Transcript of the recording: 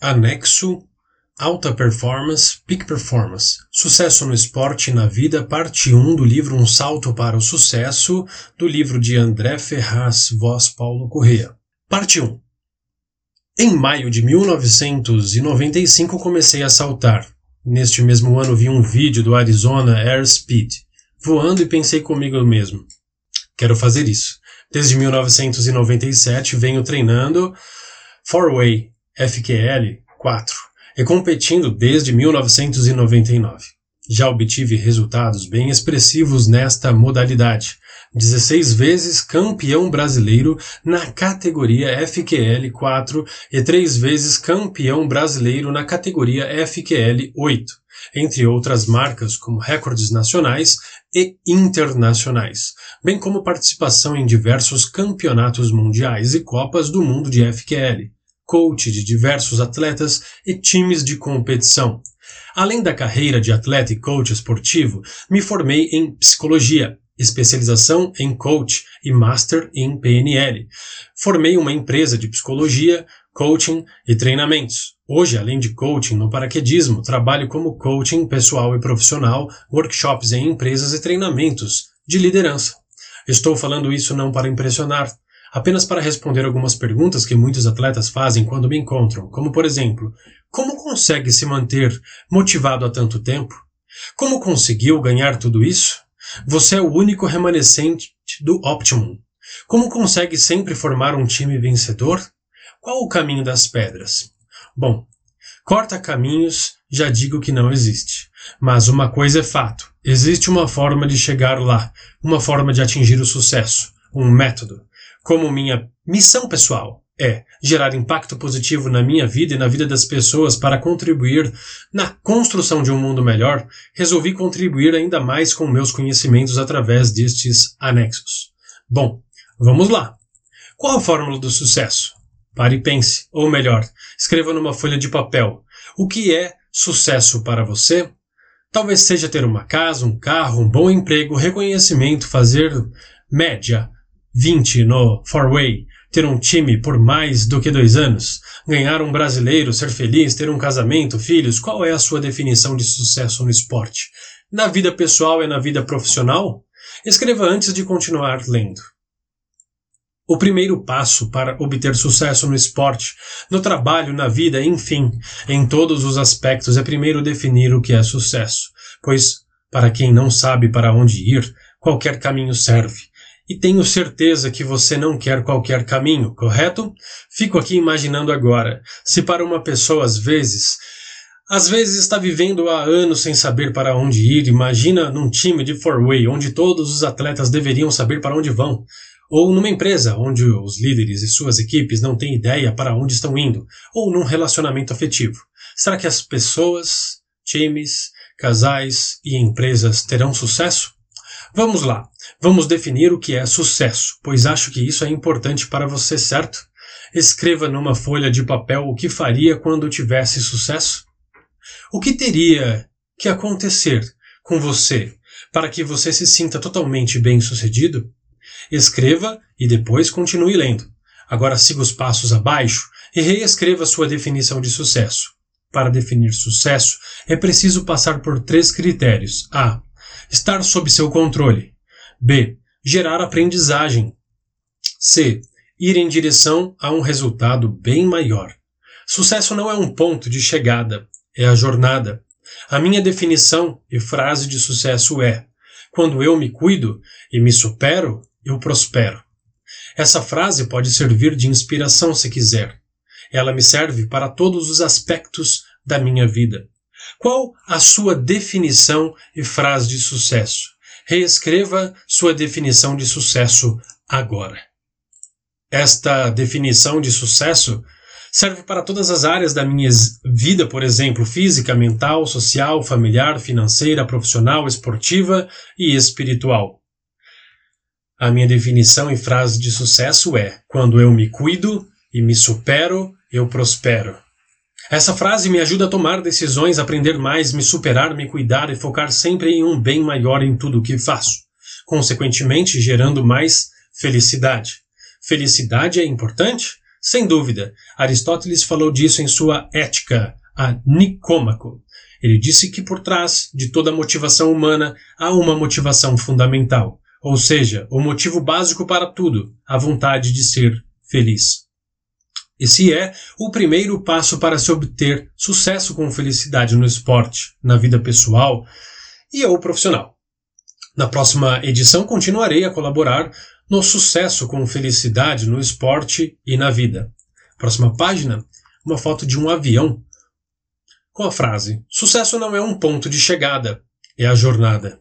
Anexo Alta Performance, Peak Performance. Sucesso no esporte e na vida, parte 1 do livro Um Salto para o Sucesso, do livro de André Ferraz, voz Paulo Correa. Parte 1. Em maio de 1995 comecei a saltar. Neste mesmo ano vi um vídeo do Arizona Airspeed, voando e pensei comigo mesmo. Quero fazer isso. Desde 1997 venho treinando Four-Way FQL 4 e competindo desde 1999. Já obtive resultados bem expressivos nesta modalidade. 16 vezes campeão brasileiro na categoria FQL 4 e 3 vezes campeão brasileiro na categoria FQL 8, entre outras marcas como recordes nacionais e internacionais, bem como participação em diversos campeonatos mundiais e copas do mundo de FQL coach de diversos atletas e times de competição. Além da carreira de atleta e coach esportivo, me formei em psicologia, especialização em coach e master em PNL. Formei uma empresa de psicologia, coaching e treinamentos. Hoje, além de coaching no paraquedismo, trabalho como coaching pessoal e profissional, workshops em empresas e treinamentos de liderança. Estou falando isso não para impressionar, apenas para responder algumas perguntas que muitos atletas fazem quando me encontram, como por exemplo, como consegue se manter motivado há tanto tempo? Como conseguiu ganhar tudo isso? Você é o único remanescente do Optimum. Como consegue sempre formar um time vencedor? Qual o caminho das pedras? Bom, corta caminhos já digo que não existe. Mas uma coisa é fato: existe uma forma de chegar lá, uma forma de atingir o sucesso, um método como minha missão pessoal é gerar impacto positivo na minha vida e na vida das pessoas para contribuir na construção de um mundo melhor, resolvi contribuir ainda mais com meus conhecimentos através destes anexos. Bom, vamos lá. Qual a fórmula do sucesso? Pare e pense, ou melhor, escreva numa folha de papel. O que é sucesso para você? Talvez seja ter uma casa, um carro, um bom emprego, reconhecimento, fazer média, 20 no Four-Way, ter um time por mais do que dois anos, ganhar um brasileiro, ser feliz, ter um casamento, filhos, qual é a sua definição de sucesso no esporte? Na vida pessoal e na vida profissional? Escreva antes de continuar lendo. O primeiro passo para obter sucesso no esporte, no trabalho, na vida, enfim, em todos os aspectos, é primeiro definir o que é sucesso, pois, para quem não sabe para onde ir, qualquer caminho serve. E tenho certeza que você não quer qualquer caminho, correto? Fico aqui imaginando agora. Se para uma pessoa às vezes às vezes está vivendo há anos sem saber para onde ir. Imagina num time de four-way, onde todos os atletas deveriam saber para onde vão. Ou numa empresa, onde os líderes e suas equipes não têm ideia para onde estão indo. Ou num relacionamento afetivo. Será que as pessoas, times, casais e empresas terão sucesso? Vamos lá. Vamos definir o que é sucesso, pois acho que isso é importante para você, certo? Escreva numa folha de papel o que faria quando tivesse sucesso. O que teria que acontecer com você para que você se sinta totalmente bem-sucedido? Escreva e depois continue lendo. Agora siga os passos abaixo e reescreva sua definição de sucesso. Para definir sucesso, é preciso passar por três critérios. A. Estar sob seu controle. B. Gerar aprendizagem. C. Ir em direção a um resultado bem maior. Sucesso não é um ponto de chegada, é a jornada. A minha definição e frase de sucesso é: quando eu me cuido e me supero, eu prospero. Essa frase pode servir de inspiração se quiser. Ela me serve para todos os aspectos da minha vida. Qual a sua definição e frase de sucesso? Reescreva sua definição de sucesso agora. Esta definição de sucesso serve para todas as áreas da minha vida, por exemplo, física, mental, social, familiar, financeira, profissional, esportiva e espiritual. A minha definição e frase de sucesso é: quando eu me cuido e me supero, eu prospero. Essa frase me ajuda a tomar decisões, aprender mais, me superar, me cuidar e focar sempre em um bem maior em tudo o que faço, consequentemente gerando mais felicidade. Felicidade é importante? Sem dúvida, Aristóteles falou disso em sua Ética, a Nicômaco. Ele disse que por trás de toda motivação humana há uma motivação fundamental, ou seja, o motivo básico para tudo, a vontade de ser feliz. Esse é o primeiro passo para se obter sucesso com felicidade no esporte, na vida pessoal e ou profissional. Na próxima edição continuarei a colaborar no sucesso com felicidade no esporte e na vida. Próxima página, uma foto de um avião com a frase: Sucesso não é um ponto de chegada, é a jornada.